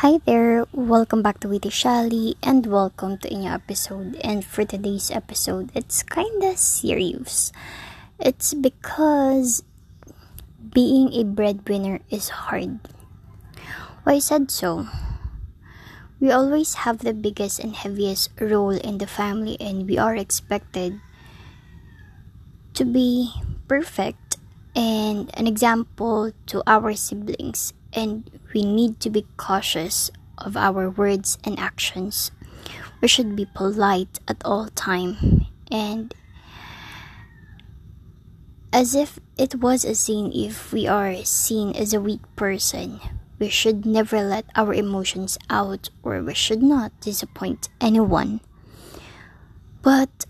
Hi there, welcome back to Witty Shali and welcome to a new episode. And for today's episode, it's kinda serious. It's because being a breadwinner is hard. Why I said so? We always have the biggest and heaviest role in the family, and we are expected to be perfect and an example to our siblings and we need to be cautious of our words and actions. We should be polite at all time and as if it was a sin if we are seen as a weak person. We should never let our emotions out or we should not disappoint anyone. But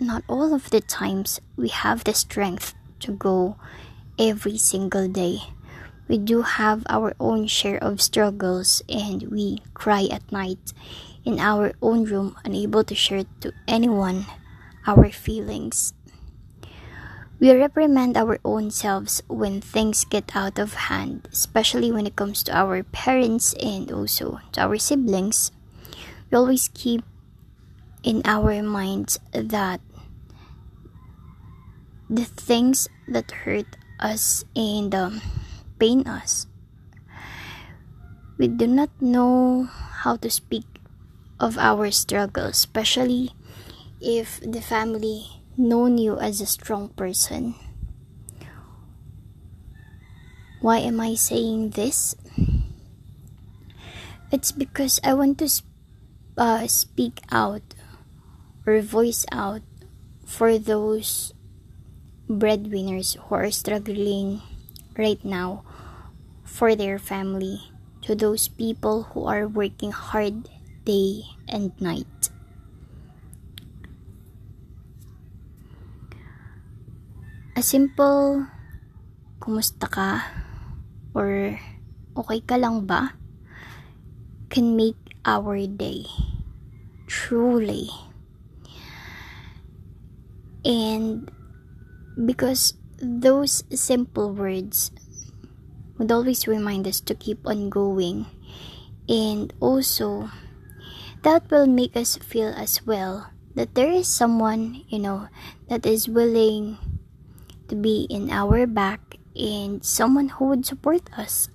not all of the times we have the strength to go every single day we do have our own share of struggles and we cry at night in our own room, unable to share to anyone our feelings. We reprimand our own selves when things get out of hand, especially when it comes to our parents and also to our siblings. We always keep in our minds that the things that hurt us and um, pain us. We do not know how to speak of our struggles, especially if the family known you as a strong person. Why am I saying this? It's because I want to uh, speak out or voice out for those breadwinners who are struggling right now for their family, to those people who are working hard day and night. A simple kumusta ka? or okay ka lang ba? can make our day truly. And because those simple words would always remind us to keep on going. And also, that will make us feel as well that there is someone, you know, that is willing to be in our back and someone who would support us.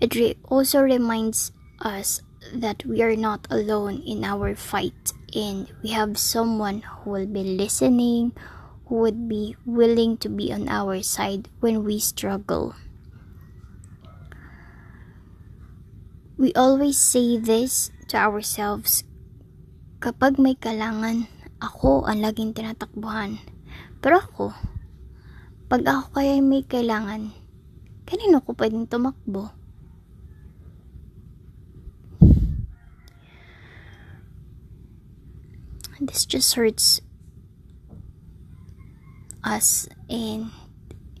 It re- also reminds us that we are not alone in our fight and we have someone who will be listening, would be willing to be on our side when we struggle. We always say this to ourselves. Kapag may kailangan, ako ang laging tinatakbuhan. Pero ako, pag ako kaya may kailangan, kanino ko pwedeng tumakbo? This just hurts us and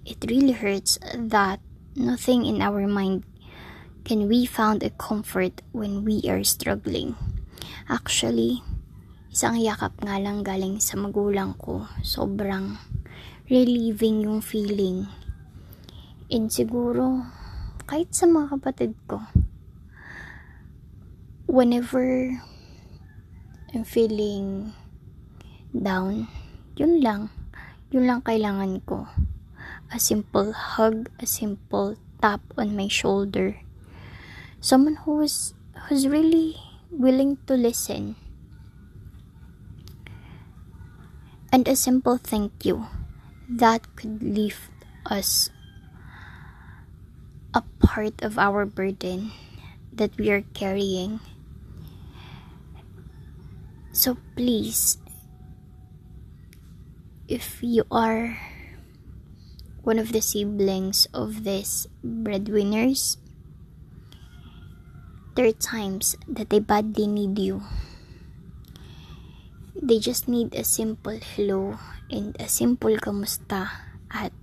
it really hurts that nothing in our mind can we found a comfort when we are struggling? Actually, isang yakap nga lang galing sa magulang ko. Sobrang relieving yung feeling. And siguro, kahit sa mga kapatid ko, whenever I'm feeling down, yun lang. Yun lang kailangan ko. A simple hug, a simple tap on my shoulder. Someone who's who's really willing to listen. And a simple thank you. That could lift us a part of our burden that we are carrying. So please if you are one of the siblings of these breadwinners there are times that they badly need you. They just need a simple hello and a simple kamusta at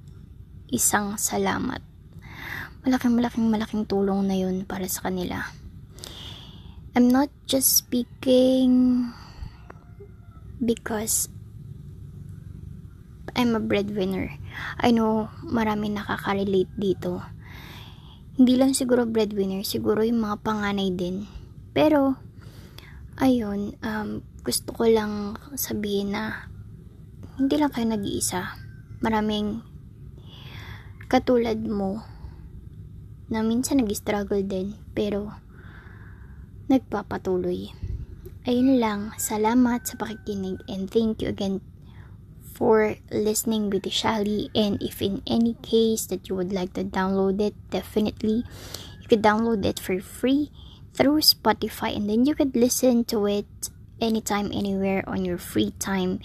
isang salamat. Malaking malaking malaking tulong na yun para sa kanila. I'm not just speaking because I'm a breadwinner. I know marami nakaka-relate dito hindi lang siguro breadwinner, siguro yung mga panganay din. Pero, ayun, um, gusto ko lang sabihin na hindi lang kayo nag-iisa. Maraming katulad mo na minsan nag-struggle din pero nagpapatuloy. Ayun lang, salamat sa pakikinig and thank you again for listening with Shali and if in any case that you would like to download it, definitely you could download it for free through Spotify and then you could listen to it anytime, anywhere on your free time.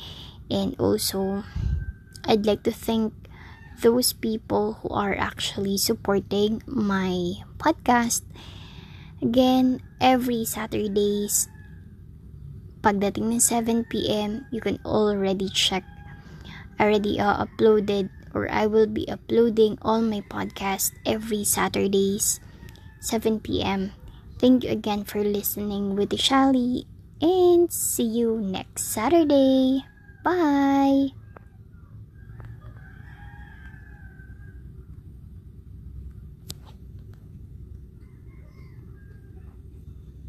And also, I'd like to thank those people who are actually supporting my podcast. Again, every Saturdays, pagdating ng 7 p.m., you can already check. Already uh, uploaded or I will be uploading all my podcasts every Saturdays, 7 p.m. Thank you again for listening with Shali and see you next Saturday. Bye!